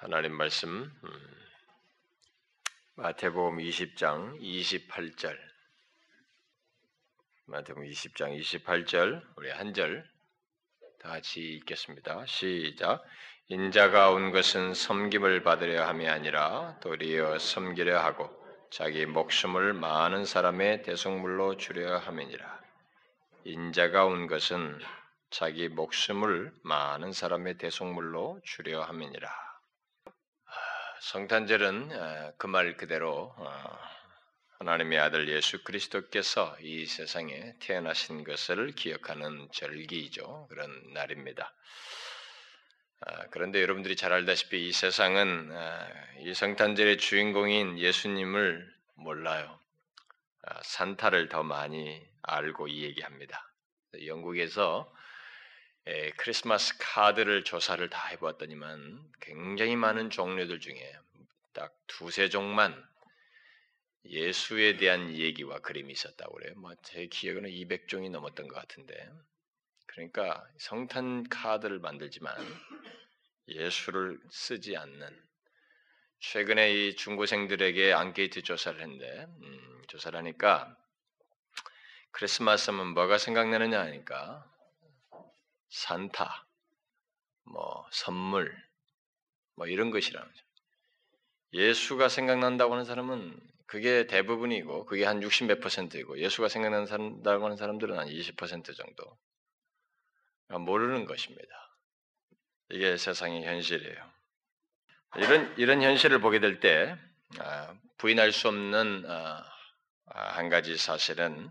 하나님 말씀 음, 마태복음 20장 28절 마태복음 20장 28절 우리 한 절 다 같이 읽겠습니다. 시작 인자가 온 것은 섬김을 받으려 함이 아니라 도리어 섬기려 하고 자기 목숨을 많은 사람의 대속물로 주려 함이니라. 인자가 온 것은 자기 목숨을 많은 사람의 대속물로 주려 함이니라. 성탄절은 그 말 그대로 어, 하나님의 아들 예수 그리스도께서 이 세상에 태어나신 것을 기억하는 절기이죠. 그런 날입니다. 아, 그런데 여러분들이 잘 알다시피 이 세상은 아, 이 성탄절의 주인공인 예수님을 몰라요. 아, 산타를 더 많이 알고 이 얘기합니다. 영국에서 크리스마스 카드를 조사를 다 해보았더니만 굉장히 많은 종류들 중에 딱 두세 종만 예수에 대한 얘기와 그림이 있었다고 그래요. 뭐 제 기억에는 200종이 넘었던 것 같은데. 그러니까 성탄 카드를 만들지만 예수를 쓰지 않는 최근에 이 중고생들에게 앙케이트 조사를 했는데 음, 조사를 하니까 크리스마스 하면 뭐가 생각나느냐 하니까 산타, 뭐 선물, 뭐 이런 것이라는 거죠. 예수가 생각난다고 하는 사람은 그게 대부분이고 그게 한 60 몇 퍼센트이고 예수가 생각난다고 하는 사람들은 한 20% 정도 모르는 것입니다. 이게 세상의 현실이에요. 이런 이런 현실을 보게 될때 아, 부인할 수 없는 아, 아, 한 가지 사실은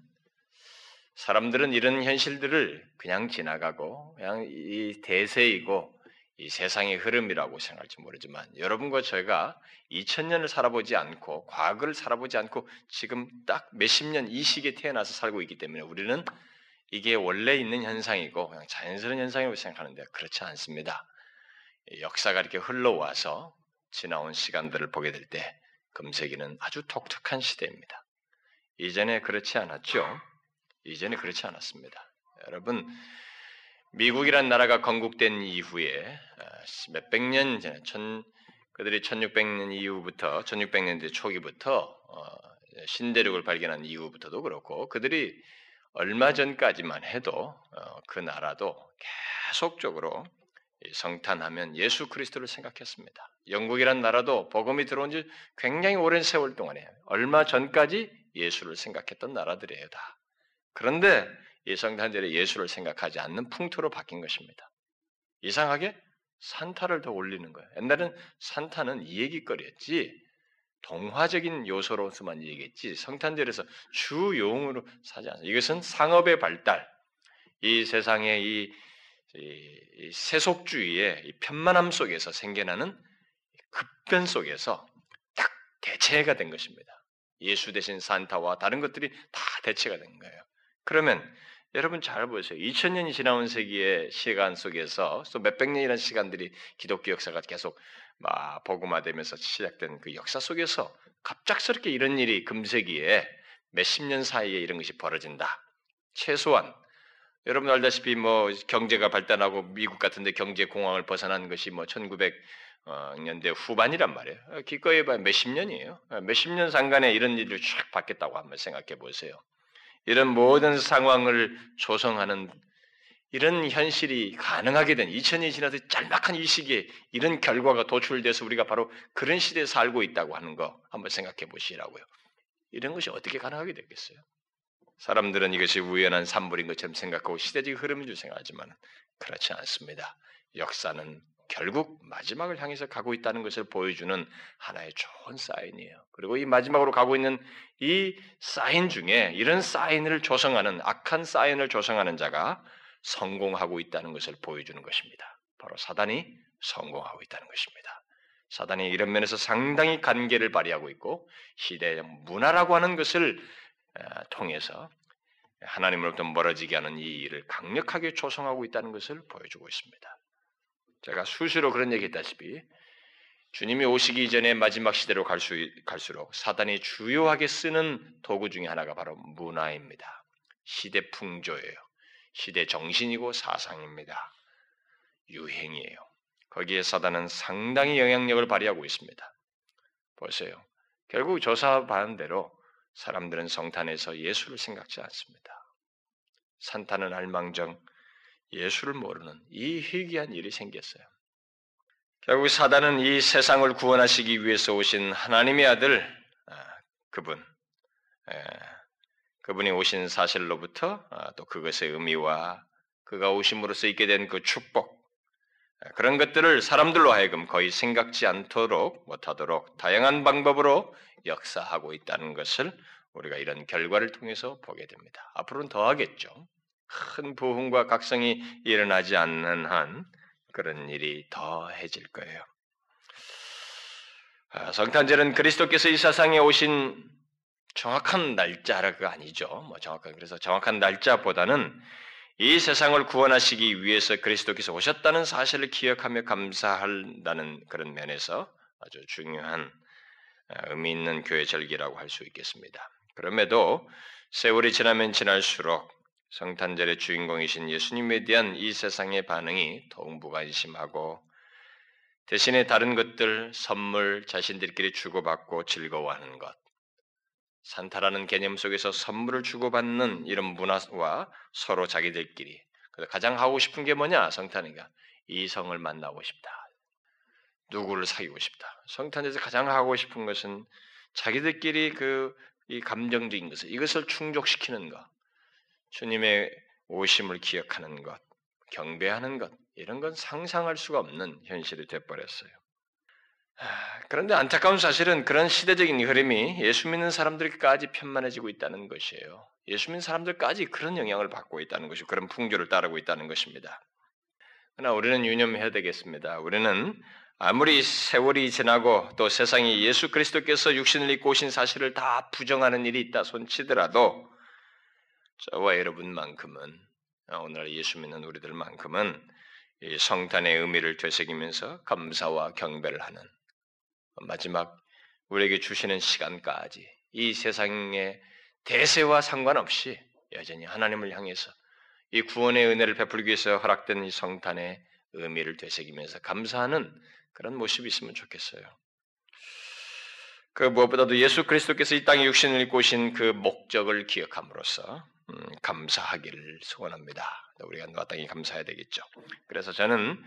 사람들은 이런 현실들을 그냥 지나가고 그냥 이 대세이고 이 세상의 흐름이라고 생각할지 모르지만 여러분과 저희가 2000년을 살아보지 않고 과거를 살아보지 않고 지금 딱 몇십 년 이 시기에 태어나서 살고 있기 때문에 우리는 이게 원래 있는 현상이고 그냥 자연스러운 현상이라고 생각하는데 그렇지 않습니다. 역사가 이렇게 흘러와서 지나온 시간들을 보게 될 때 금세기는 아주 독특한 시대입니다. 이전에 그렇지 않았죠. 이전에 그렇지 않았습니다. 여러분, 미국이란 나라가 건국된 이후에 아, 몇백 년 전에 천, 그들이 1600년 이후부터 1600년대 초기부터 어, 신대륙을 발견한 이후부터도 그렇고 그들이 얼마 전까지만 해도 어, 그 나라도 계속적으로 성탄하면 예수 그리스도를 생각했습니다. 영국이란 나라도 복음이 들어온 지 굉장히 오랜 세월 동안에 얼마 전까지 예수를 생각했던 나라들이에요 다. 그런데 이 성탄절에 예수를 생각하지 않는 풍토로 바뀐 것입니다. 이상하게 산타를 더 올리는 거예요. 옛날엔 산타는 이야기거리였지 동화적인 요소로서만 얘기했지 성탄절에서 주용으로 사지 않습니다. 이것은 상업의 발달, 이 세상의 이, 이, 이 세속주의의 이 편만함 속에서 생겨나는 급변 속에서 딱 대체가 된 것입니다. 예수 대신 산타와 다른 것들이 다 대체가 된 거예요. 그러면 여러분 잘 보세요. 2000년이 지나온 세기의 시간 속에서 또 몇백 년이라는 시간들이 기독교 역사가 계속 막 복음화되면서 시작된 그 역사 속에서 갑작스럽게 이런 일이 금세기에 몇십 년 사이에 이런 것이 벌어진다. 최소한 여러분 알다시피 뭐 경제가 발달하고 미국 같은데 경제 공황을 벗어난 것이 뭐 1900년대 후반이란 말이에요. 기껏 해봐야 몇십 년이에요. 몇십 년 상간에 이런 일을 쫙 받겠다고 한번 생각해 보세요. 이런 모든 상황을 조성하는 이런 현실이 가능하게 된 2000년이 지나서 짤막한 이 시기에 이런 결과가 도출돼서 우리가 바로 그런 시대에 살고 있다고 하는 거 한번 생각해 보시라고요. 이런 것이 어떻게 가능하게 되겠어요? 사람들은 이것이 우연한 산물인 것처럼 생각하고 시대적 흐름인 줄 생각하지만 그렇지 않습니다. 역사는 결국 마지막을 향해서 가고 있다는 것을 보여주는 하나의 좋은 사인이에요. 그리고 이 마지막으로 가고 있는 이 사인 중에 이런 사인을 조성하는 악한 사인을 조성하는 자가 성공하고 있다는 것을 보여주는 것입니다. 바로 사단이 성공하고 있다는 것입니다. 사단이 이런 면에서 상당히 관계를 발휘하고 있고 시대의 문화라고 하는 것을 통해서 하나님으로부터 멀어지게 하는 이 일을 강력하게 조성하고 있다는 것을 보여주고 있습니다. 제가 수시로 그런 얘기 했다시피 주님이 오시기 이전에 마지막 시대로 갈 수, 갈수록 사단이 주요하게 쓰는 도구 중에 하나가 바로 문화입니다. 시대 풍조예요. 시대 정신이고 사상입니다. 유행이에요. 거기에 사단은 상당히 영향력을 발휘하고 있습니다. 보세요. 결국 조사받은 대로 사람들은 성탄에서 예수를 생각지 않습니다. 산타는 알망정 예수를 모르는 이 희귀한 일이 생겼어요. 결국 사단은 이 세상을 구원하시기 위해서 오신 하나님의 아들 아, 그분 그분이 오신 사실로부터 아, 또 그것의 의미와 그가 오심으로써 있게 된 그 축복 그런 것들을 사람들로 하여금 거의 생각지 않도록 못하도록 다양한 방법으로 역사하고 있다는 것을 우리가 이런 결과를 통해서 보게 됩니다. 앞으로는 더 하겠죠. 큰 부흥과 각성이 일어나지 않는 한 그런 일이 더해질 거예요. 아, 성탄절은 그리스도께서 이 세상에 오신 정확한 날짜가 아니죠. 뭐 정확한 그래서 정확한 날짜보다는 이 세상을 구원하시기 위해서 그리스도께서 오셨다는 사실을 기억하며 감사한다는 그런 면에서 아주 중요한 아, 의미 있는 교회 절기라고 할 수 있겠습니다. 그럼에도 세월이 지나면 지날수록 성탄절의 주인공이신 예수님에 대한 이 세상의 반응이 더욱 무관심하고 대신에 다른 것들, 선물, 자신들끼리 주고받고 즐거워하는 것, 산타라는 개념 속에서 선물을 주고받는 이런 문화와 서로 자기들끼리 가장 하고 싶은 게 뭐냐? 성탄이가 이성을 만나고 싶다. 누구를 사귀고 싶다. 성탄에서 가장 하고 싶은 것은 자기들끼리 그 이 감정적인 것을 이것을 충족시키는 것. 주님의 오심을 기억하는 것, 경배하는 것, 이런 건 상상할 수가 없는 현실이 되어버렸어요. 그런데 안타까운 사실은 그런 시대적인 흐름이 예수 믿는 사람들까지 편만해지고 있다는 것이에요. 예수 믿는 사람들까지 그런 영향을 받고 있다는 것이 그런 풍조를 따르고 있다는 것입니다. 그러나 우리는 유념해야 되겠습니다. 우리는 아무리 세월이 지나고 또 세상이 예수 그리스도께서 육신을 입고 오신 사실을 다 부정하는 일이 있다 손치더라도 저와 여러분만큼은 어, 오늘 예수 믿는 우리들만큼은 성탄의 의미를 되새기면서 감사와 경배를 하는 마지막 우리에게 주시는 시간까지 이 세상의 대세와 상관없이 여전히 하나님을 향해서 이 구원의 은혜를 베풀기 위해서 허락된 이 성탄의 의미를 되새기면서 감사하는 그런 모습이 있으면 좋겠어요. 그 무엇보다도 예수 그리스도께서 이 땅에 육신을 입고 오신 그 목적을 기억함으로써 음, 감사하기를 소원합니다. 우리가 마땅히 감사해야 되겠죠. 그래서 저는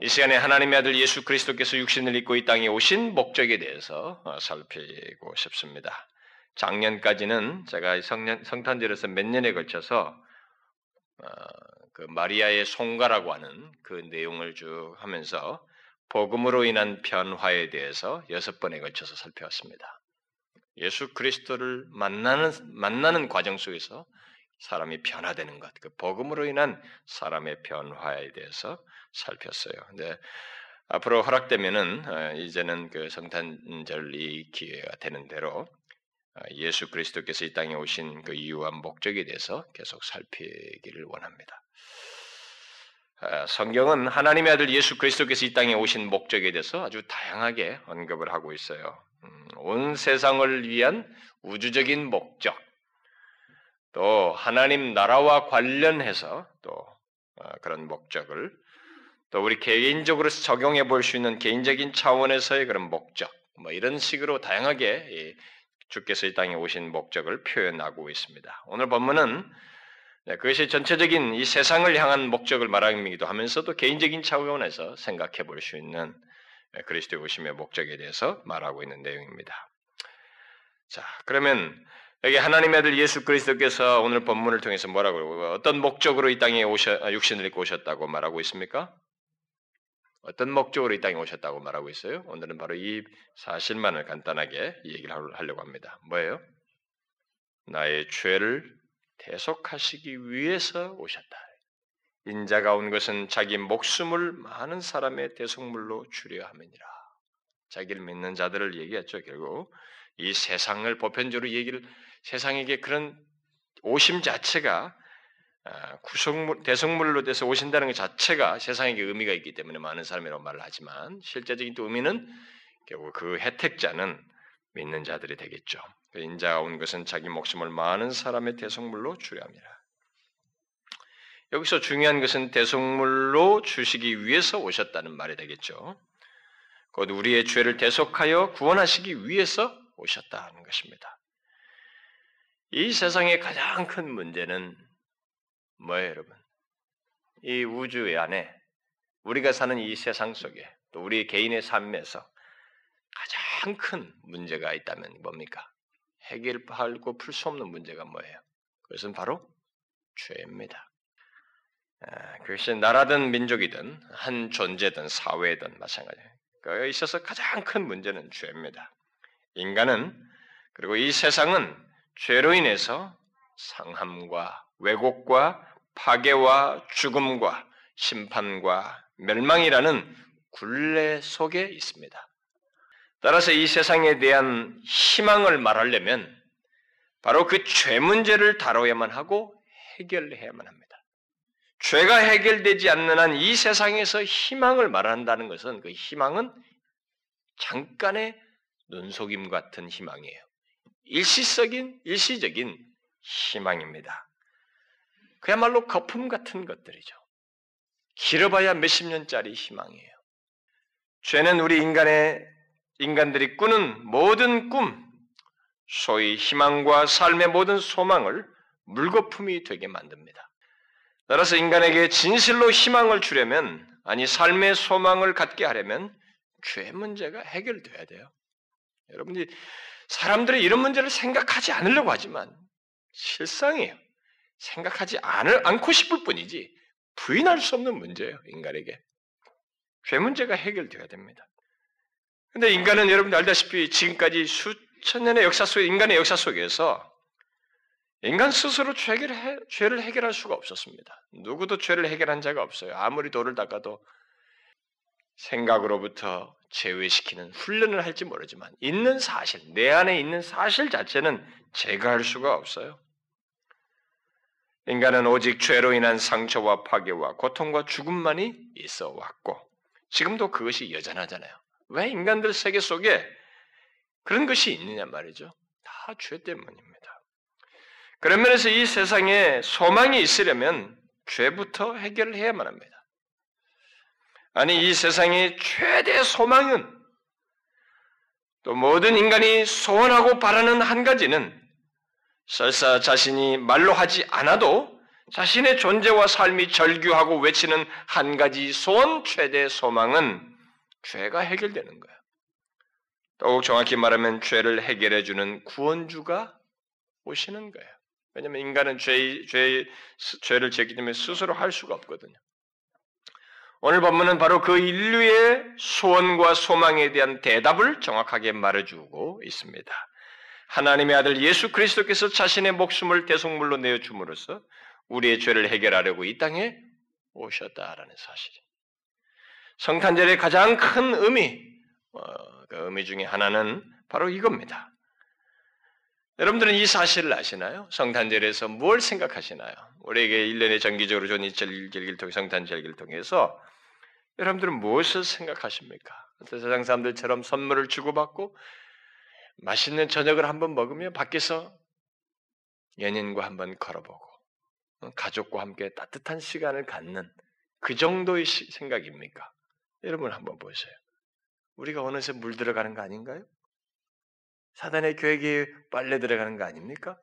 이 시간에 하나님의 아들 예수 그리스도께서 육신을 입고 이 땅에 오신 목적에 대해서 어, 살피고 싶습니다. 작년까지는 제가 성년, 성탄절에서 몇 년에 걸쳐서 어, 그 마리아의 송가라고 하는 그 내용을 쭉 하면서 복음으로 인한 변화에 대해서 여섯 번에 걸쳐서 살펴왔습니다. 예수 그리스도를 만나는 만나는 과정 속에서 사람이 변화되는 것, 그 복음으로 인한 사람의 변화에 대해서 살폈어요. 근데 앞으로 허락되면은 어, 이제는 그 성탄절 이 기회가 되는 대로 어, 예수 그리스도께서 이 땅에 오신 그 이유와 목적에 대해서 계속 살피기를 원합니다. 어, 성경은 하나님의 아들 예수 그리스도께서 이 땅에 오신 목적에 대해서 아주 다양하게 언급을 하고 있어요. 음, 온 세상을 위한 우주적인 목적, 또 하나님 나라와 관련해서 또 어, 그런 목적을 또 우리 개인적으로 적용해 볼 수 있는 개인적인 차원에서의 그런 목적, 뭐 이런 식으로 다양하게 주께서 이 땅에 오신 목적을 표현하고 있습니다. 오늘 본문은 네, 그것이 전체적인 이 세상을 향한 목적을 말하기도 하면서도 개인적인 차원에서 생각해 볼 수 있는 네, 그리스도의 오심의 목적에 대해서 말하고 있는 내용입니다. 자, 그러면 여기 하나님의 아들 예수 그리스도께서 오늘 본문을 통해서 뭐라고 어떤 목적으로 이 땅에 오셔 아, 육신을 입고 오셨다고 말하고 있습니까? 어떤 목적으로 이 땅에 오셨다고 말하고 있어요? 오늘은 바로 이 사실만을 간단하게 얘기를 하려고 합니다. 뭐예요? 나의 죄를 대속하시기 위해서 오셨다. 인자가 온 것은 자기 목숨을 많은 사람의 대속물로 주려 함이니라. 자기를 믿는 자들을 얘기했죠. 결국 이 세상을 보편적으로 얘기를 세상에게 그런 오심 자체가 아, 구속물, 대성물로 돼서 오신다는 것 자체가 세상에게 의미가 있기 때문에 많은 사람이라고 말을 하지만 실제적인 또 의미는 결국 그 혜택자는 믿는 자들이 되겠죠. 그 인자가 온 것은 자기 목숨을 많은 사람의 대성물로 주려 합니다. 여기서 중요한 것은 대속물로 주시기 위해서 오셨다는 말이 되겠죠. 곧 우리의 죄를 대속하여 구원하시기 위해서 오셨다는 것입니다. 이 세상의 가장 큰 문제는 뭐예요, 여러분? 이 우주 안에 우리가 사는 이 세상 속에 또 우리 개인의 삶에서 가장 큰 문제가 있다면 뭡니까? 해결하고 풀 수 없는 문제가 뭐예요? 그것은 바로 죄입니다. 아, 그것이 나라든 민족이든 한 존재든 사회든 마찬가지예요. 그에 있어서 가장 큰 문제는 죄입니다. 인간은 그리고 이 세상은 죄로 인해서 상함과 왜곡과 파괴와 죽음과 심판과 멸망이라는 굴레 속에 있습니다. 따라서 이 세상에 대한 희망을 말하려면 바로 그 죄 문제를 다뤄야만 하고 해결해야만 합니다. 죄가 해결되지 않는 한 이 세상에서 희망을 말한다는 것은 그 희망은 잠깐의 눈속임 같은 희망이에요. 일시적인, 일시적인 희망입니다. 그야말로 거품 같은 것들이죠. 길어봐야 몇십 년짜리 희망이에요. 죄는 우리 인간의 인간들이 꾸는 모든 꿈, 소위 희망과 삶의 모든 소망을 물거품이 되게 만듭니다. 따라서 인간에게 진실로 희망을 주려면, 아니, 삶의 소망을 갖게 하려면 죄 문제가 해결돼야 돼요. 여러분들이 사람들이 이런 문제를 생각하지 않으려고 하지만 실상이에요. 생각하지 않을, 않고 싶을 뿐이지 부인할 수 없는 문제예요, 인간에게. 죄 문제가 해결돼야 됩니다. 근데 인간은 여러분들 알다시피 지금까지 수천 년의 역사 속에, 인간의 역사 속에서 인간 스스로 죄를, 해, 죄를 해결할 수가 없었습니다. 누구도 죄를 해결한 자가 없어요. 아무리 돌을 닦아도 생각으로부터 제외시키는 훈련을 할지 모르지만 있는 사실, 내 안에 있는 사실 자체는 제거할 수가 없어요. 인간은 오직 죄로 인한 상처와 파괴와 고통과 죽음만이 있어 왔고 지금도 그것이 여전하잖아요. 왜 인간들 세계 속에 그런 것이 있느냐 말이죠. 다 죄 때문입니다. 그런 면에서 이 세상에 소망이 있으려면 죄부터 해결을 해야만 합니다. 아니, 이 세상의 최대 소망은 또 모든 인간이 소원하고 바라는 한 가지는 설사 자신이 말로 하지 않아도 자신의 존재와 삶이 절규하고 외치는 한 가지 소원 최대 소망은 죄가 해결되는 거예요. 더욱 정확히 말하면 죄를 해결해 주는 구원주가 오시는 거예요. 왜냐하면 인간은 죄, 죄, 죄를 지기 때문에 스스로 할 수가 없거든요. 오늘 본문은 바로 그 인류의 소원과 소망에 대한 대답을 정확하게 말해주고 있습니다. 하나님의 아들 예수 그리스도께서 자신의 목숨을 대속물로 내어 줌으로써 우리의 죄를 해결하려고 이 땅에 오셨다라는 사실이. 성탄절의 가장 큰 의미, 어, 그 의미 중에 하나는 바로 이겁니다. 여러분들은 이 사실을 아시나요? 성탄절에서 뭘 생각하시나요? 우리에게 1년에 정기적으로 좋은 절기를 통해 성탄 절기를 통해서 여러분들은 무엇을 생각하십니까? 세상 사람들처럼 선물을 주고받고 맛있는 저녁을 한번 먹으며 밖에서 연인과 한번 걸어보고 어, 가족과 함께 따뜻한 시간을 갖는 그 정도의 생각입니까? 여러분 한번 보세요. 우리가 어느새 물들어가는 거 아닌가요? 사단의 계획에 빨려 들어가는 거 아닙니까?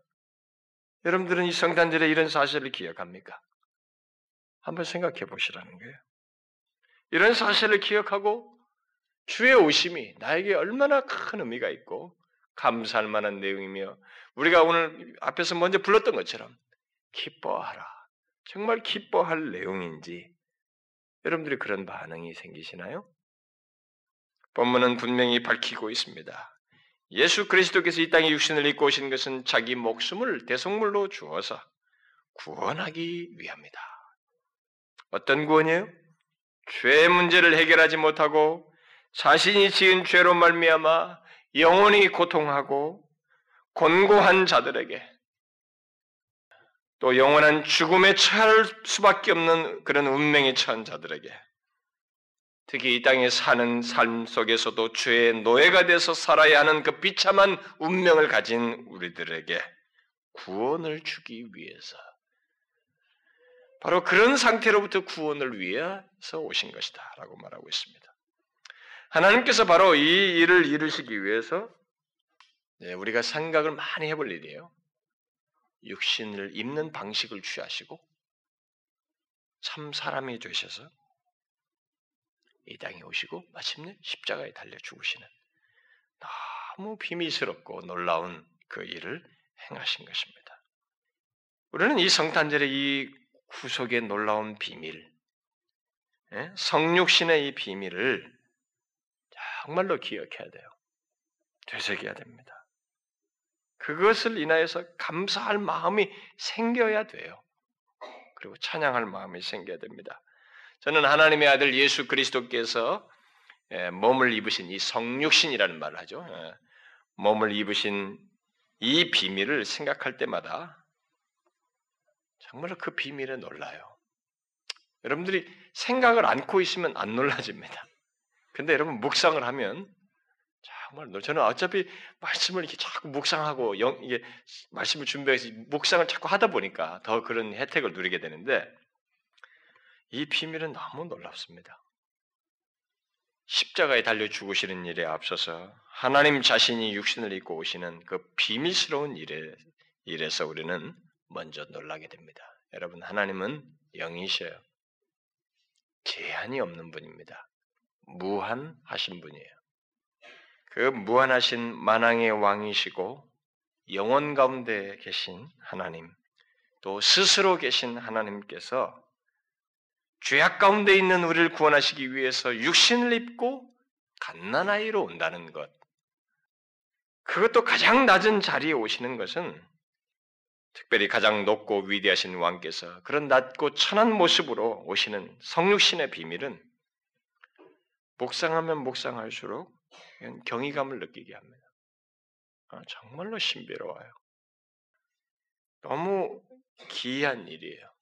여러분들은 이 성탄절에 이런 사실을 기억합니까? 한번 생각해 보시라는 거예요. 이런 사실을 기억하고 주의 오심이 나에게 얼마나 큰 의미가 있고 감사할 만한 내용이며 우리가 오늘 앞에서 먼저 불렀던 것처럼 기뻐하라. 정말 기뻐할 내용인지 여러분들이 그런 반응이 생기시나요? 본문은 분명히 밝히고 있습니다. 예수 그리스도께서 이 땅에 육신을 입고 오신 것은 자기 목숨을 대속물로 주어서 구원하기 위함이다. 어떤 구원이에요? 죄 문제를 해결하지 못하고 자신이 지은 죄로 말미암아 영원히 고통하고 곤고한 자들에게 또 영원한 죽음에 처할 수밖에 없는 그런 운명에 처한 자들에게 특히 이 땅에 사는 삶 속에서도 죄의 노예가 돼서 살아야 하는 그 비참한 운명을 가진 우리들에게 구원을 주기 위해서 바로 그런 상태로부터 구원을 위해서 오신 것이다 라고 말하고 있습니다. 하나님께서 바로 이 일을 이루시기 위해서 네, 우리가 생각을 많이 해볼 일이에요. 육신을 입는 방식을 취하시고 참 사람이 되셔서 이 땅에 오시고 마침내 십자가에 달려 죽으시는 너무 비밀스럽고 놀라운 그 일을 행하신 것입니다. 우리는 이 성탄절의 이 구속의 놀라운 비밀, 예? 성육신의 이 비밀을 정말로 기억해야 돼요. 되새겨야 됩니다. 그것을 인하여서 감사할 마음이 생겨야 돼요. 그리고 찬양할 마음이 생겨야 됩니다. 저는 하나님의 아들 예수 그리스도께서 예, 몸을 입으신 이 성육신이라는 말을 하죠. 예, 몸을 입으신 이 비밀을 생각할 때마다 정말로 그 비밀에 놀라요. 여러분들이 생각을 안고 있으면 안 놀라집니다. 근데 여러분 묵상을 하면 정말 저는 어차피 말씀을 이렇게 자꾸 묵상하고 영, 이게 말씀을 준비해서 묵상을 자꾸 하다 보니까 더 그런 혜택을 누리게 되는데 이 비밀은 너무 놀랍습니다. 십자가에 달려 죽으시는 일에 앞서서 하나님 자신이 육신을 입고 오시는 그 비밀스러운 일에, 일에서 우리는 먼저 놀라게 됩니다. 여러분, 하나님은 영이셔요. 제한이 없는 분입니다. 무한하신 분이에요. 그 무한하신 만왕의 왕이시고 영원 가운데 계신 하나님, 또 스스로 계신 하나님께서 죄악 가운데 있는 우리를 구원하시기 위해서 육신을 입고 갓난아이로 온다는 것. 그것도 가장 낮은 자리에 오시는 것은 특별히 가장 높고 위대하신 왕께서 그런 낮고 천한 모습으로 오시는 성육신의 비밀은 묵상하면 묵상할수록 경이감을 느끼게 합니다. 아, 정말로 신비로워요. 너무 기이한 일이에요.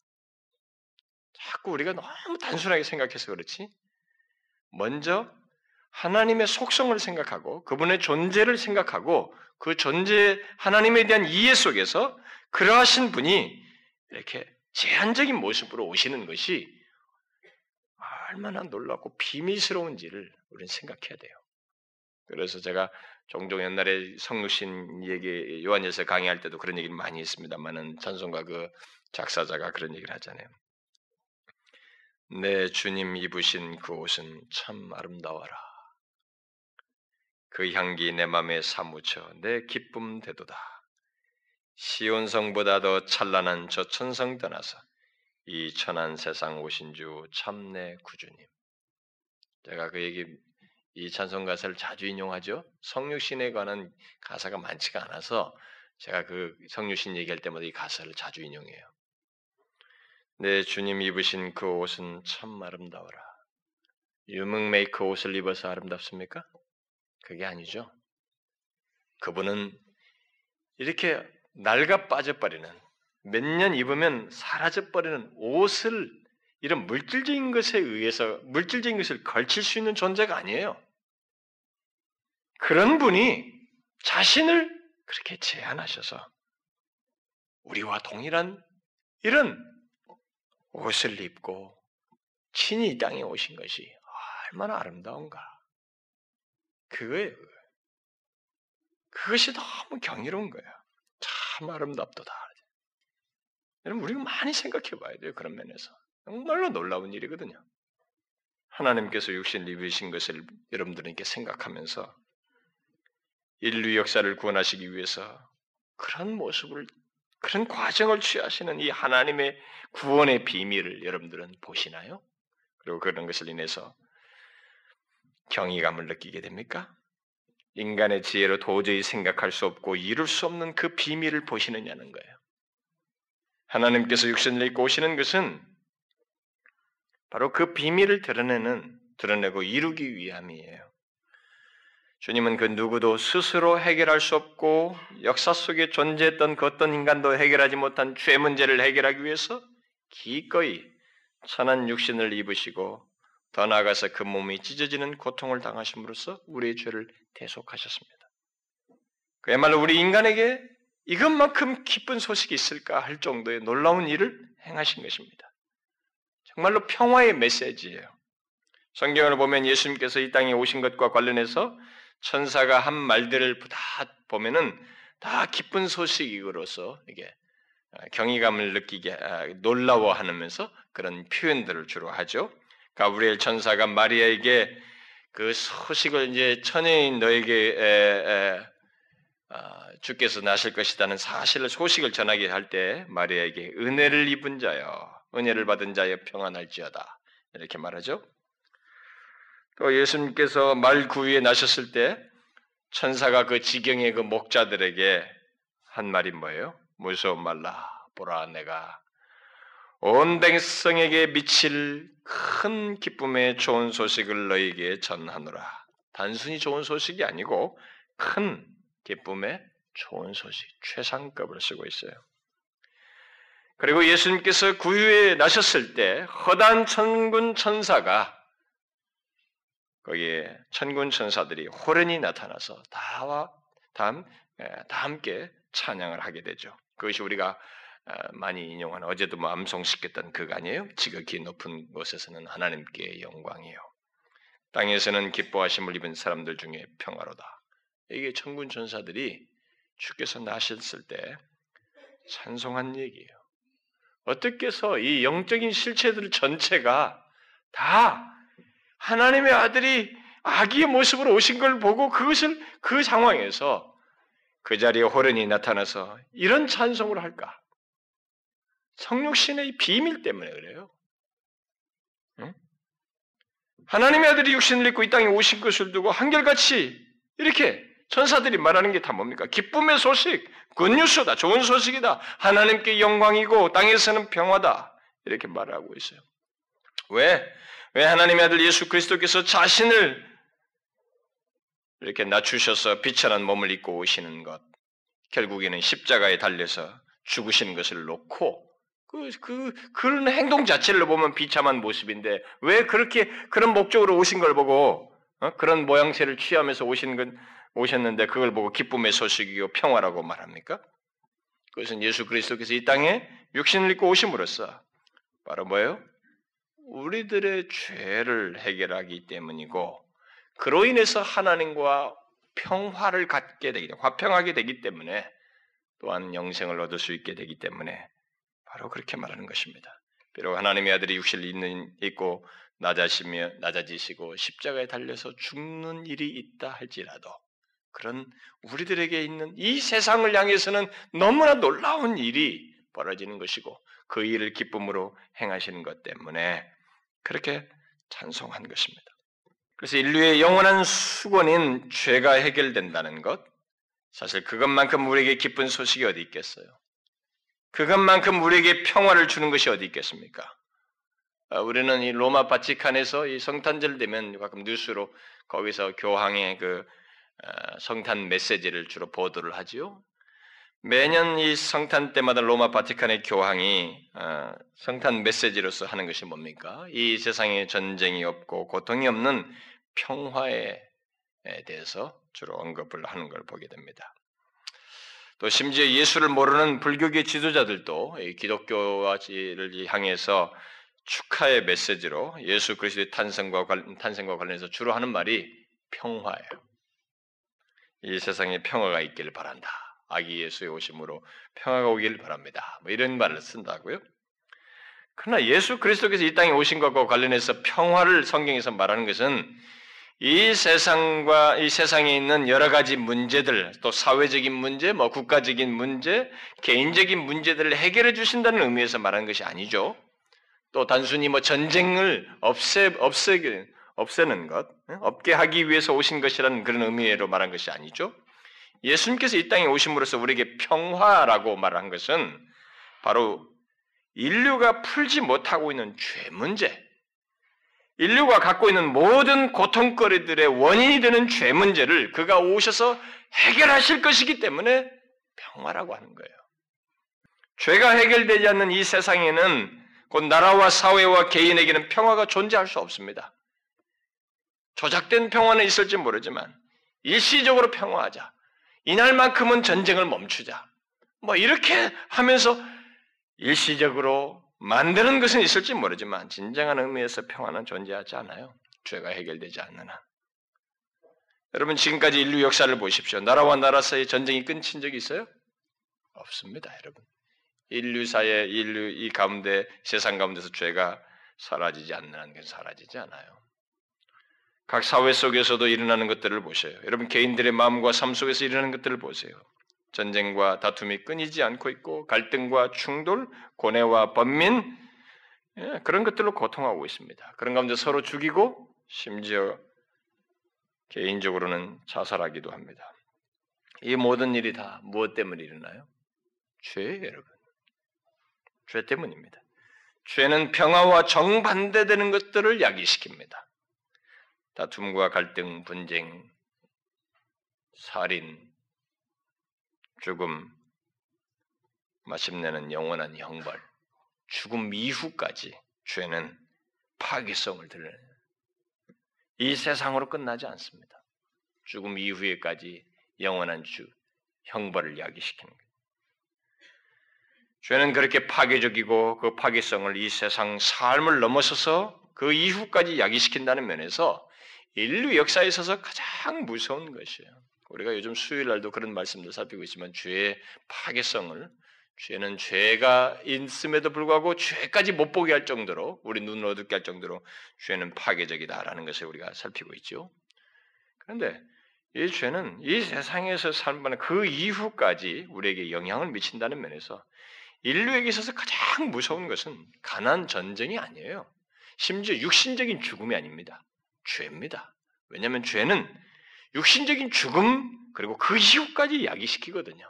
자꾸 우리가 너무 단순하게 생각해서 그렇지. 먼저 하나님의 속성을 생각하고 그분의 존재를 생각하고 그 존재 하나님에 대한 이해 속에서 그러하신 분이 이렇게 제한적인 모습으로 오시는 것이 얼마나 놀랍고 비밀스러운지를 우리는 생각해야 돼요. 그래서 제가 종종 옛날에 성육신 얘기 요한일서 강의할 때도 그런 얘기를 많이 했습니다만은 찬송가 그 작사자가 그런 얘기를 하잖아요. 내 주님 입으신 그 옷은 참 아름다워라. 그 향기 내 맘에 사무쳐 내 기쁨 되도다. 시온성보다 더 찬란한 저 천성 떠나서 이 천한 세상 오신 주 참내 구주님. 제가 그 얘기 이 찬송 가사를 자주 인용하죠. 성육신에 관한 가사가 많지가 않아서 제가 그 성육신 얘기할 때마다 이 가사를 자주 인용해요. 내 주님 입으신 그 옷은 참 아름다워라. 유명 메이커 옷을 입어서 아름답습니까? 그게 아니죠. 그분은 이렇게 낡아 빠져버리는 몇 년 입으면 사라져버리는 옷을 이런 물질적인 것에 의해서 물질적인 것을 걸칠 수 있는 존재가 아니에요. 그런 분이 자신을 그렇게 제한하셔서 우리와 동일한 이런 옷을 입고 친히 이 땅에 오신 것이 얼마나 아름다운가. 그거예요. 그것이 너무 경이로운 거예요. 참 아름답도다. 여러분, 우리가 많이 생각해 봐야 돼요. 그런 면에서. 정말로 놀라운 일이거든요. 하나님께서 육신 입으신 것을 여러분들에게 생각하면서 인류 역사를 구원하시기 위해서 그런 모습을 그런 과정을 취하시는 이 하나님의 구원의 비밀을 여러분들은 보시나요? 그리고 그런 것을 인해서 경이감을 느끼게 됩니까? 인간의 지혜로 도저히 생각할 수 없고 이룰 수 없는 그 비밀을 보시느냐는 거예요. 하나님께서 육신을 입고 오시는 것은 바로 그 비밀을 드러내는, 드러내고 이루기 위함이에요. 주님은 그 누구도 스스로 해결할 수 없고 역사 속에 존재했던 그 어떤 인간도 해결하지 못한 죄 문제를 해결하기 위해서 기꺼이 천한 육신을 입으시고 더 나아가서 그 몸이 찢어지는 고통을 당하심으로써 우리의 죄를 대속하셨습니다. 그야말로 우리 인간에게 이것만큼 기쁜 소식이 있을까 할 정도의 놀라운 일을 행하신 것입니다. 정말로 평화의 메시지예요. 성경을 보면 예수님께서 이 땅에 오신 것과 관련해서 천사가 한 말들을 다 보면은 다 기쁜 소식으로서 이게 경이감을 느끼게 아, 놀라워하면서 그런 표현들을 주로 하죠. 가브리엘 천사가 마리아에게 그 소식을 이제 천여인 너에게 에, 에, 아, 주께서 나실 것이라는 사실을 소식을 전하게 할 때 마리아에게 은혜를 입은 자여, 은혜를 받은 자여 평안할지어다 이렇게 말하죠. 또 예수님께서 말 구위에 나셨을 때 천사가 그 지경의 그 목자들에게 한 말이 뭐예요? 무서워 말라 보라 내가 온 백성에게 미칠 큰 기쁨의 좋은 소식을 너에게 전하노라. 단순히 좋은 소식이 아니고 큰 기쁨의 좋은 소식, 최상급을 쓰고 있어요. 그리고 예수님께서 구유에 나셨을 때 허단 천군 천사가 거기에 천군 천사들이 호련히 나타나서 다와 다, 다 함께 찬양을 하게 되죠. 그것이 우리가 많이 인용하는 어제도 뭐 암송시켰던 그거 아니에요? 지극히 높은 곳에서는 하나님께 영광이요. 땅에서는 기뻐하심을 입은 사람들 중에 평화로다. 이게 천군 천사들이 주께서 나셨을 때 찬송한 얘기예요. 어떻게 해서 이 영적인 실체들 전체가 다 하나님의 아들이 아기의 모습으로 오신 걸 보고 그것을 그 상황에서 그 자리에 호련이 나타나서 이런 찬송을 할까? 성육신의 비밀 때문에 그래요. 응? 하나님의 아들이 육신을 입고 이 땅에 오신 것을 두고 한결같이 이렇게 천사들이 말하는 게 다 뭡니까? 기쁨의 소식, 굿뉴스다, 좋은 소식이다. 하나님께 영광이고 땅에서는 평화다. 이렇게 말하고 있어요. 왜? 왜 하나님의 아들 예수 그리스도께서 자신을 이렇게 낮추셔서 비천한 몸을 입고 오시는 것, 결국에는 십자가에 달려서 죽으시는 것을 놓고 그, 그, 그런 행동 자체를 보면 비참한 모습인데 왜 그렇게 그런 목적으로 오신 걸 보고 어? 그런 모양새를 취하면서 오신 건 오셨는데 그걸 보고 기쁨의 소식이고 평화라고 말합니까? 그것은 예수 그리스도께서 이 땅에 육신을 입고 오심으로써 바로 뭐예요? 우리들의 죄를 해결하기 때문이고 그로 인해서 하나님과 평화를 갖게 되기 때문에 화평하게 되기 때문에 또한 영생을 얻을 수 있게 되기 때문에 바로 그렇게 말하는 것입니다. 비록 하나님의 아들이 육신을 있는, 있고 낮아시며 낮아지시고 십자가에 달려서 죽는 일이 있다 할지라도 그런 우리들에게 있는 이 세상을 향해서는 너무나 놀라운 일이 벌어지는 것이고 그 일을 기쁨으로 행하시는 것 때문에 그렇게 찬송한 것입니다. 그래서 인류의 영원한 수건인 죄가 해결된다는 것, 사실 그것만큼 우리에게 기쁜 소식이 어디 있겠어요? 그것만큼 우리에게 평화를 주는 것이 어디 있겠습니까? 아, 우리는 이 로마 바치칸에서 이 성탄절 되면 가끔 뉴스로 거기서 교황의 그 아, 성탄 메시지를 주로 보도를 하지요. 매년 이 성탄 때마다 로마 바티칸의 교황이 아, 성탄 메시지로서 하는 것이 뭡니까? 이 세상에 전쟁이 없고 고통이 없는 평화에 대해서 주로 언급을 하는 걸 보게 됩니다. 또 심지어 예수를 모르는 불교계 지도자들도 기독교를 향해서 축하의 메시지로 예수 그리스도의 탄생과, 탄생과 관련해서 주로 하는 말이 평화예요. 이 세상에 평화가 있기를 바란다. 아기 예수의 오심으로 평화가 오기를 바랍니다. 뭐 이런 말을 쓴다고요. 그러나 예수 그리스도께서 이 땅에 오신 것과 관련해서 평화를 성경에서 말하는 것은 이 세상과 이 세상에 있는 여러 가지 문제들, 또 사회적인 문제, 뭐 국가적인 문제, 개인적인 문제들을 해결해 주신다는 의미에서 말하는 것이 아니죠. 또 단순히 뭐 전쟁을 없애 없애게 없애는 것, 없게 하기 위해서 오신 것이라는 그런 의미로 말한 것이 아니죠. 예수님께서 이 땅에 오심으로써 우리에게 평화라고 말한 것은 바로 인류가 풀지 못하고 있는 죄 문제, 인류가 갖고 있는 모든 고통거리들의 원인이 되는 죄 문제를 그가 오셔서 해결하실 것이기 때문에 평화라고 하는 거예요. 죄가 해결되지 않는 이 세상에는 곧 나라와 사회와 개인에게는 평화가 존재할 수 없습니다. 조작된 평화는 있을지 모르지만 일시적으로 평화하자. 이날만큼은 전쟁을 멈추자. 뭐 이렇게 하면서 일시적으로 만드는 것은 있을지 모르지만 진정한 의미에서 평화는 존재하지 않아요. 죄가 해결되지 않는 한. 여러분 지금까지 인류 역사를 보십시오. 나라와 나라 사이 전쟁이 끊친 적이 있어요? 없습니다, 여러분. 인류사의 인류 이 가운데 세상 가운데서 죄가 사라지지 않는 한 사라지지 않아요. 각 사회 속에서도 일어나는 것들을 보세요. 여러분 개인들의 마음과 삶 속에서 일어나는 것들을 보세요. 전쟁과 다툼이 끊이지 않고 있고 갈등과 충돌, 고뇌와 번민 예, 그런 것들로 고통하고 있습니다. 그런 가운데 서로 죽이고 심지어 개인적으로는 자살하기도 합니다. 이 모든 일이 다 무엇 때문에 일어나요? 죄 여러분. 죄 때문입니다. 죄는 평화와 정반대되는 것들을 야기시킵니다. 다툼과 갈등, 분쟁, 살인, 죽음, 마침내는 영원한 형벌, 죽음 이후까지 죄는 파괴성을 드러내요. 이 세상으로 끝나지 않습니다. 죽음 이후에까지 영원한 주 형벌을 야기시키는 거예요. 죄는 그렇게 파괴적이고 그 파괴성을 이 세상 삶을 넘어서서 그 이후까지 야기시킨다는 면에서 인류 역사에 있어서 가장 무서운 것이에요. 우리가 요즘 수요일 날도 그런 말씀들 살피고 있지만 죄의 파괴성을 죄는 죄가 있음에도 불구하고 죄까지 못 보게 할 정도로 우리 눈을 어둡게 할 정도로 죄는 파괴적이다라는 것을 우리가 살피고 있죠. 그런데 이 죄는 이 세상에서 살면 그 이후까지 우리에게 영향을 미친다는 면에서 인류에게 있어서 가장 무서운 것은 가난 전쟁이 아니에요. 심지어 육신적인 죽음이 아닙니다. 죄입니다. 왜냐하면 죄는 육신적인 죽음 그리고 그 이후까지 야기시키거든요.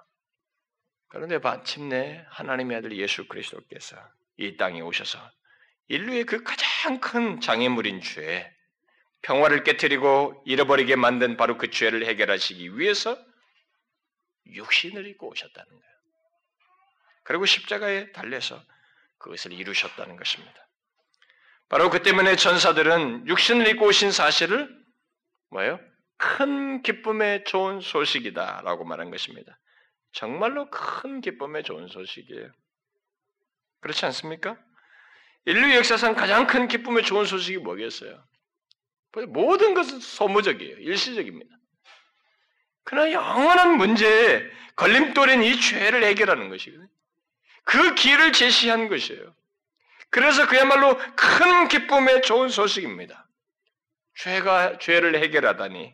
그런데 마침내 하나님의 아들 예수 그리스도께서 이 땅에 오셔서 인류의 그 가장 큰 장애물인 죄, 평화를 깨뜨리고 잃어버리게 만든 바로 그 죄를 해결하시기 위해서 육신을 입고 오셨다는 거예요. 그리고 십자가에 달려서 그것을 이루셨다는 것입니다. 바로 그 때문에 전사들은 육신을 입고 오신 사실을 뭐예요? 큰 기쁨의 좋은 소식이다라고 말한 것입니다. 정말로 큰 기쁨의 좋은 소식이에요. 그렇지 않습니까? 인류 역사상 가장 큰 기쁨의 좋은 소식이 뭐겠어요? 모든 것은 소모적이에요. 일시적입니다. 그러나 영원한 문제에 걸림돌인 이 죄를 해결하는 것이거든요. 그 길을 제시한 것이에요. 그래서 그야말로 큰 기쁨의 좋은 소식입니다. 죄가 죄를 해결하다니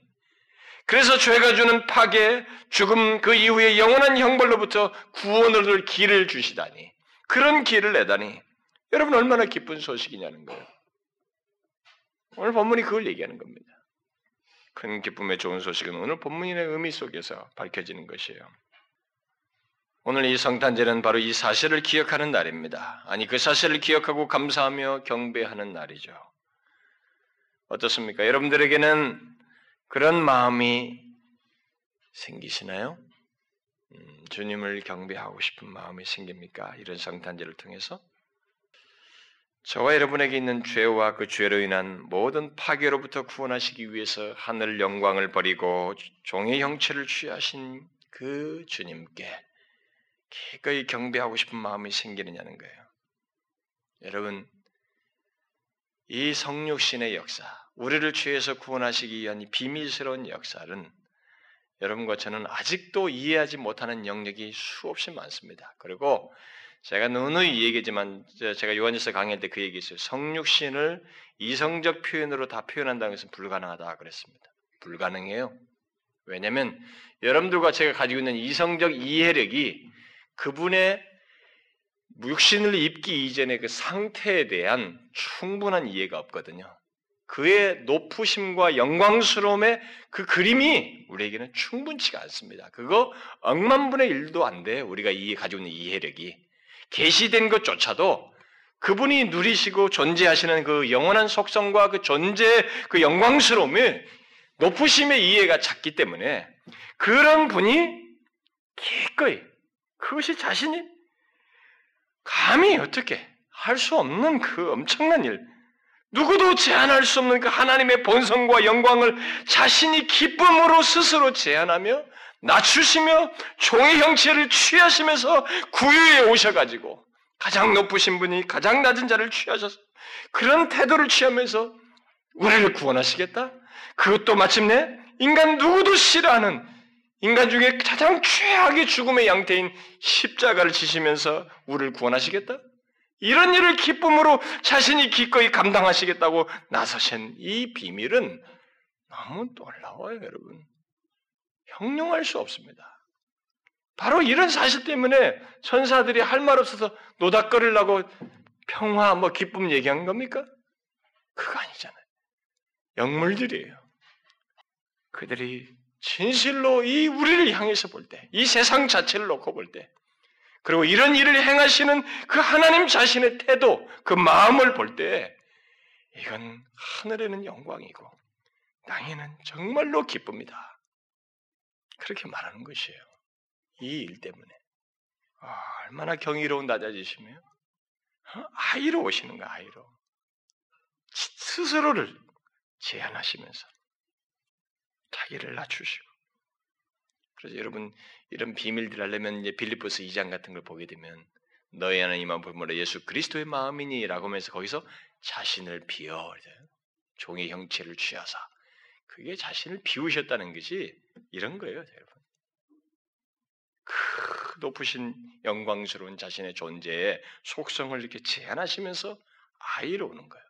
그래서 죄가 주는 파괴, 죽음 그 이후에 영원한 형벌로부터 구원을 얻을 길을 주시다니 그런 길을 내다니 여러분 얼마나 기쁜 소식이냐는 거예요. 오늘 본문이 그걸 얘기하는 겁니다. 큰 기쁨의 좋은 소식은 오늘 본문의 의미 속에서 밝혀지는 것이에요. 오늘 이 성탄절은 바로 이 사실을 기억하는 날입니다. 아니 그 사실을 기억하고 감사하며 경배하는 날이죠. 어떻습니까? 여러분들에게는 그런 마음이 생기시나요? 음, 주님을 경배하고 싶은 마음이 생깁니까? 이런 성탄절을 통해서 저와 여러분에게 있는 죄와 그 죄로 인한 모든 파괴로부터 구원하시기 위해서 하늘 영광을 버리고 종의 형체를 취하신 그 주님께 기꺼이 경배하고 싶은 마음이 생기느냐는 거예요. 여러분, 이 성육신의 역사, 우리를 죄에서 구원하시기 위한 비밀스러운 역사는 여러분과 저는 아직도 이해하지 못하는 영역이 수없이 많습니다. 그리고 제가 누누이 얘기했지만 제가 요한일서 강의할 때 그 얘기했어요. 성육신을 이성적 표현으로 다 표현한다는 것은 불가능하다 그랬습니다. 불가능해요. 왜냐하면 여러분들과 제가 가지고 있는 이성적 이해력이 그분의 육신을 입기 이전의 그 상태에 대한 충분한 이해가 없거든요. 그의 높으심과 영광스러움의 그 그림이 우리에게는 충분치가 않습니다. 그거 억만분의 일도 안 돼. 우리가 이 가지고 있는 이해력이 계시된 것조차도 그분이 누리시고 존재하시는 그 영원한 속성과 그 존재 그 영광스러움이 높으심의 이해가 작기 때문에 그런 분이 기꺼이 그것이 자신이 감히 어떻게 할 수 없는 그 엄청난 일, 누구도 제한할 수 없는 그 하나님의 본성과 영광을 자신이 기쁨으로 스스로 제한하며 낮추시며 종의 형체를 취하시면서 구유에 오셔가지고 가장 높으신 분이 가장 낮은 자를 취하셔서 그런 태도를 취하면서 우리를 구원하시겠다? 그것도 마침내 인간 누구도 싫어하는 인간 중에 가장 최악의 죽음의 양태인 십자가를 지시면서 우리를 구원하시겠다? 이런 일을 기쁨으로 자신이 기꺼이 감당하시겠다고 나서신 이 비밀은 너무 놀라워요, 여러분. 형용할 수 없습니다. 바로 이런 사실 때문에 천사들이 할 말 없어서 노닥거리려고 평화, 뭐 기쁨 얘기한 겁니까? 그거 아니잖아요. 영물들이에요. 그들이 진실로 이 우리를 향해서 볼 때, 이 세상 자체를 놓고 볼 때, 그리고 이런 일을 행하시는 그 하나님 자신의 태도, 그 마음을 볼 때, 이건 하늘에는 영광이고, 땅에는 정말로 기쁩니다. 그렇게 말하는 것이에요. 이 일 때문에. 아, 얼마나 경이로운 낮아지시며, 어? 아이로우시는가, 아이로. 스스로를 제한하시면서, 자기를 낮추시고. 그래서 여러분, 이런 비밀들 하려면 이제 빌리포스 2장 같은 걸 보게 되면, 너희 이만 보면 예수 그리스도의 마음이니 라고 하면서 거기서 자신을 비워 종의 형체를 취하사 그게 자신을 비우셨다는 것이 이런 거예요, 여러분. 그 높으신 영광스러운 자신의 존재의 속성을 이렇게 제한하시면서 아이로우는 거예요.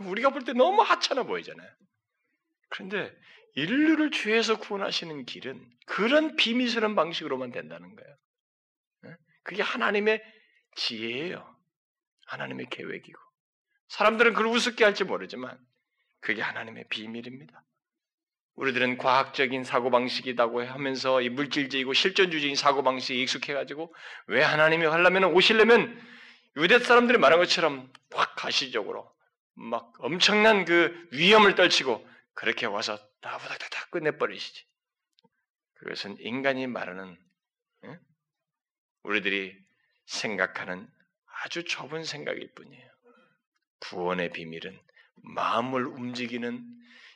우리가 볼 때 너무 하찮아 보이잖아요. 그런데 인류를 죄에서 구원하시는 길은 그런 비밀스러운 방식으로만 된다는 거예요. 그게 하나님의 지혜예요. 하나님의 계획이고. 사람들은 그걸 우습게 할지 모르지만 그게 하나님의 비밀입니다. 우리들은 과학적인 사고방식이라고 하면서 이 물질적이고 실존주의적인 사고방식에 익숙해가지고 왜 하나님이 하려면 오시려면 유대 사람들이 말한 것처럼 확 가시적으로 막 엄청난 그 위험을 떨치고 그렇게 와서 다 부닥닥닥 끝내버리시지. 그것은 인간이 말하는 우리들이 생각하는 아주 좁은 생각일 뿐이에요. 구원의 비밀은 마음을 움직이는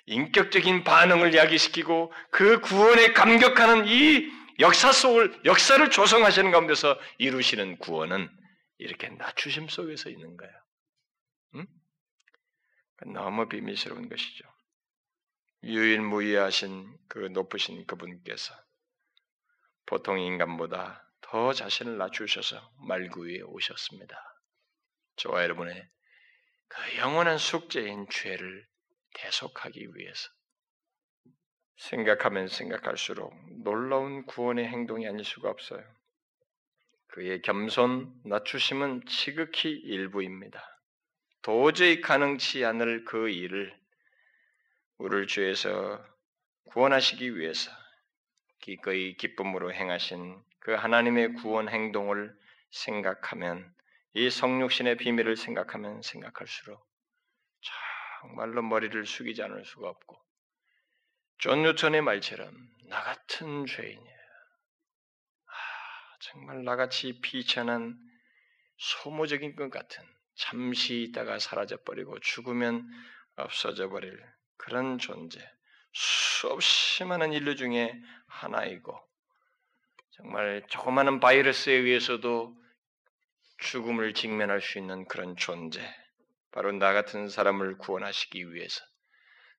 인격적인 반응을 야기시키고 그 구원에 감격하는 이 역사 속을 역사를 조성하시는 가운데서 이루시는 구원은 이렇게 낮추심 속에서 있는 거예요. 응? 너무 비밀스러운 것이죠. 유일무이하신 그 높으신 그분께서 보통 인간보다 더 자신을 낮추셔서 말구 위에 오셨습니다. 저와 여러분의 그 영원한 숙제인 죄를 대속하기 위해서 생각하면 생각할수록 놀라운 구원의 행동이 아닐 수가 없어요. 그의 겸손, 낮추심은 지극히 일부입니다. 도저히 가능치 않을 그 일을 우리를 죄에서 구원하시기 위해서 기꺼이 기쁨으로 행하신 그 하나님의 구원 행동을 생각하면 이 성육신의 비밀을 생각하면 생각할수록 정말로 머리를 숙이지 않을 수가 없고 존 뉴턴의 말처럼 나 같은 죄인이에요. 아, 정말 나같이 비천한 소모적인 것 같은 잠시 있다가 사라져 버리고 죽으면 없어져 버릴 그런 존재 수없이 많은 인류 중에 하나이고 정말 조그마한 바이러스에 의해서도 죽음을 직면할 수 있는 그런 존재 바로 나 같은 사람을 구원하시기 위해서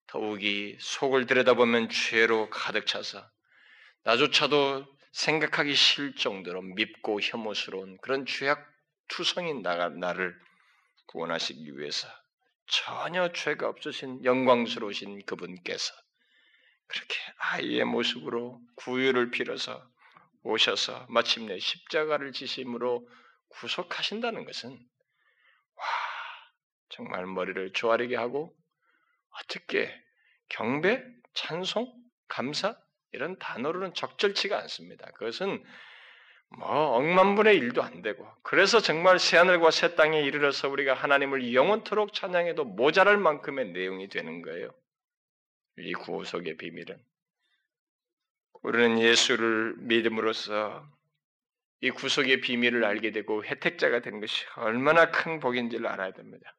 더욱이 속을 들여다보면 죄로 가득 차서 나조차도 생각하기 싫을 정도로 밉고 혐오스러운 그런 죄악 투성인 나, 나를 구원하시기 위해서 전혀 죄가 없으신 영광스러우신 그분께서 그렇게 아이의 모습으로 구유를 빌어서 오셔서 마침내 십자가를 지심으로 구속하신다는 것은 와 정말 머리를 조아리게 하고 어떻게 경배, 찬송, 감사 이런 단어로는 적절치가 않습니다. 그것은 뭐 억만분의 일도 안 되고 그래서 정말 새 하늘과 새 땅에 이르러서 우리가 하나님을 영원토록 찬양해도 모자랄 만큼의 내용이 되는 거예요. 이 구속의 비밀은 우리는 예수를 믿음으로써 이 구속의 비밀을 알게 되고 혜택자가 되는 것이 얼마나 큰 복인지를 알아야 됩니다.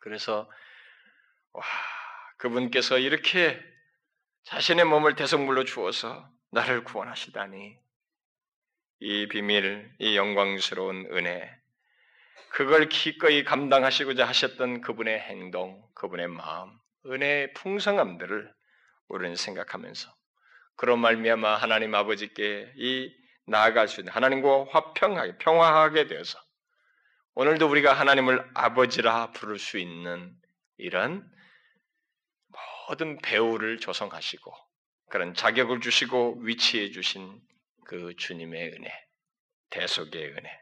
그래서 와 그분께서 이렇게 자신의 몸을 대성물로 주어서 나를 구원하시다니 이 비밀, 이 영광스러운 은혜, 그걸 기꺼이 감당하시고자 하셨던 그분의 행동, 그분의 마음, 은혜의 풍성함들을 우리는 생각하면서 그런 말미암아 하나님 아버지께 이 나아갈 수 있는 하나님과 화평하게 평화하게 되어서 오늘도 우리가 하나님을 아버지라 부를 수 있는 이런 모든 배우를 조성하시고 그런 자격을 주시고 위치해 주신 그 주님의 은혜, 대속의 은혜.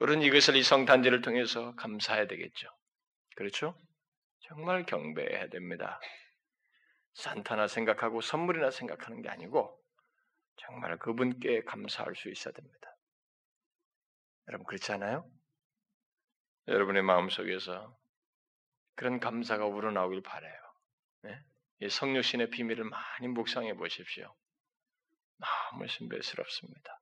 우리는 이것을 이 성탄절을 통해서 감사해야 되겠죠. 그렇죠? 정말 경배해야 됩니다. 산타나 생각하고 선물이나 생각하는 게 아니고 정말 그분께 감사할 수 있어야 됩니다. 여러분 그렇지 않아요? 여러분의 마음속에서 그런 감사가 우러나오길 바래요. 네? 이 성육신의 비밀을 많이 묵상해 보십시오. 너무 신비스럽습니다.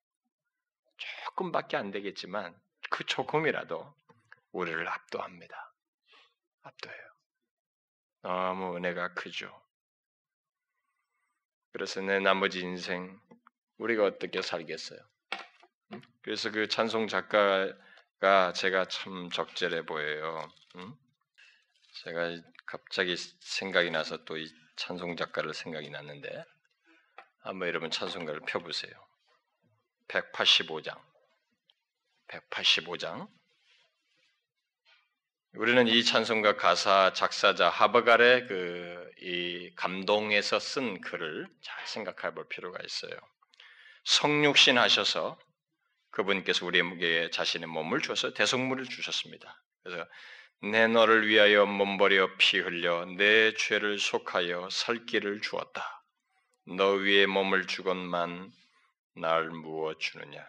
조금밖에 안 되겠지만 그 조금이라도 우리를 압도합니다. 압도해요. 너무 은혜가 크죠. 그래서 내 나머지 인생 우리가 어떻게 살겠어요? 그래서 그 찬송 작가가 제가 참 적절해 보여요. 제가 갑자기 생각이 나서 또 이 찬송 작가를 생각이 났는데 한번 여러분 찬송가를 펴보세요. 185장. 185장. 우리는 이 찬송가 가사 작사자 하버갈의 그 이 감동에서 쓴 글을 잘 생각해 볼 필요가 있어요. 성육신 하셔서 그분께서 우리에게 자신의 몸을 주어서 대성물을 주셨습니다. 그래서 내 너를 위하여 몸버려 피 흘려 내 죄를 속하여 살 길을 주었다. 너 위에 몸을 주건만 날 무어 주느냐?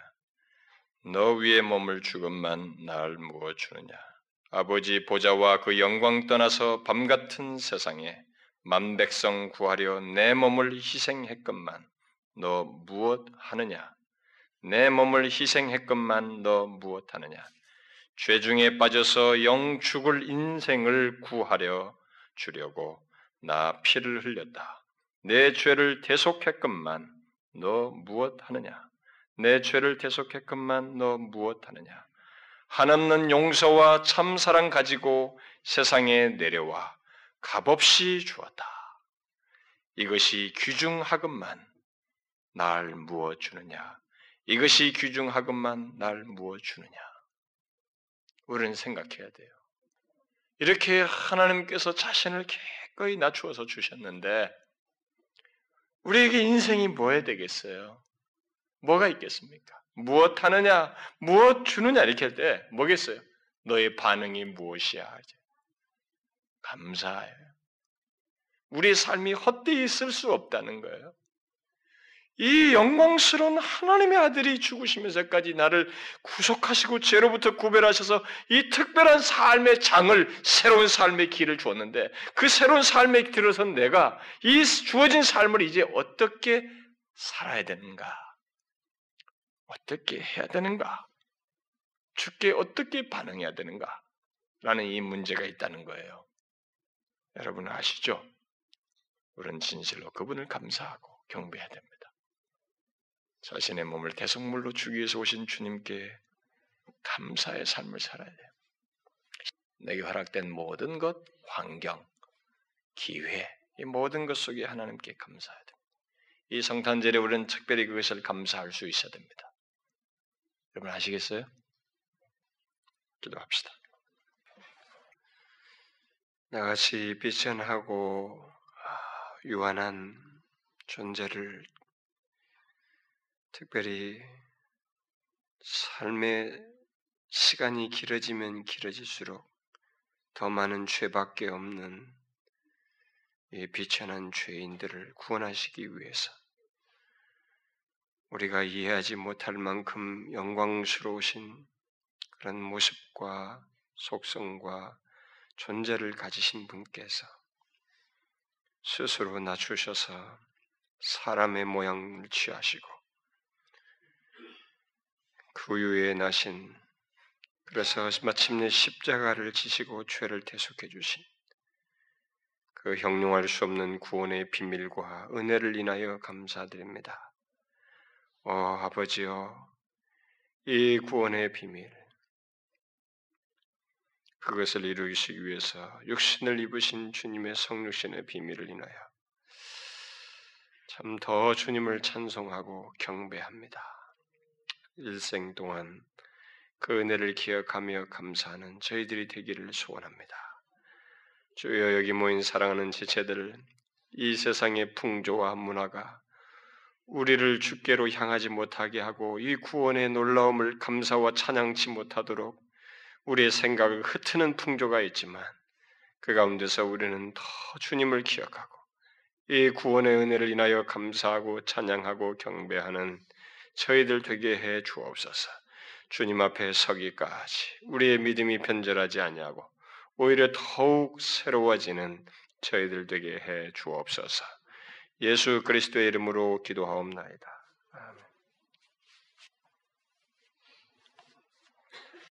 너 위에 몸을 주건만 날 무어 주느냐? 아버지 보좌와 그 영광 떠나서 밤 같은 세상에 만 백성 구하려 내 몸을 희생했건만 너 무엇 하느냐? 내 몸을 희생했건만 너 무엇 하느냐? 죄 중에 빠져서 영 죽을 인생을 구하려 주려고 나 피를 흘렸다. 내 죄를 대속했건만 너 무엇 하느냐? 내 죄를 대속했건만 너 무엇 하느냐? 한없는 용서와 참 사랑 가지고 세상에 내려와 값없이 주었다. 이것이 귀중하건만 날 무엇 주느냐? 이것이 귀중하건만 날 무엇 주느냐? 우리는 생각해야 돼요. 이렇게 하나님께서 자신을 기꺼이 낮추어서 주셨는데 우리에게 인생이 뭐야 되겠어요? 뭐가 있겠습니까? 무엇 하느냐, 무엇 주느냐 이렇게 할 때 뭐겠어요? 너의 반응이 무엇이야? 감사해요. 우리의 삶이 헛되이 있을 수 없다는 거예요. 이 영광스러운 하나님의 아들이 죽으시면서까지 나를 구속하시고 죄로부터 구별하셔서 이 특별한 삶의 장을 새로운 삶의 길을 주었는데 그 새로운 삶에 들어선 내가 이 주어진 삶을 이제 어떻게 살아야 되는가? 어떻게 해야 되는가? 죽게 어떻게 반응해야 되는가? 라는 이 문제가 있다는 거예요. 여러분 아시죠? 우리는 진실로 그분을 감사하고 경배해야 됩니다. 자신의 몸을 대성물로 주기 위해서 오신 주님께 감사의 삶을 살아야 돼요. 내게 허락된 모든 것, 환경, 기회, 이 모든 것 속에 하나님께 감사해야 됩니다. 이 성탄절에 우리는 특별히 그것을 감사할 수 있어야 됩니다. 여러분 아시겠어요? 기도합시다. 나같이 비천하고 아, 유한한 존재를 특별히 삶의 시간이 길어지면 길어질수록 더 많은 죄밖에 없는 이 비천한 죄인들을 구원하시기 위해서 우리가 이해하지 못할 만큼 영광스러우신 그런 모습과 속성과 존재를 가지신 분께서 스스로 낮추셔서 사람의 모양을 취하시고 그 후에 나신 그래서 마침내 십자가를 지시고 죄를 대속해 주신 그 형용할 수 없는 구원의 비밀과 은혜를 인하여 감사드립니다. 어 아버지여 이 구원의 비밀 그것을 이루시기 위해서 육신을 입으신 주님의 성육신의 비밀을 인하여 참 더 주님을 찬송하고 경배합니다. 일생 동안 그 은혜를 기억하며 감사하는 저희들이 되기를 소원합니다. 주여 여기 모인 사랑하는 지체들, 이 세상의 풍조와 문화가 우리를 주께로 향하지 못하게 하고 이 구원의 놀라움을 감사와 찬양치 못하도록 우리의 생각을 흩트는 풍조가 있지만 그 가운데서 우리는 더 주님을 기억하고 이 구원의 은혜를 인하여 감사하고 찬양하고 경배하는 저희들 되게 해 주옵소서. 주님 앞에 서기까지 우리의 믿음이 변절하지 아니하고 오히려 더욱 새로워지는 저희들 되게 해 주옵소서. 예수 그리스도의 이름으로 기도하옵나이다.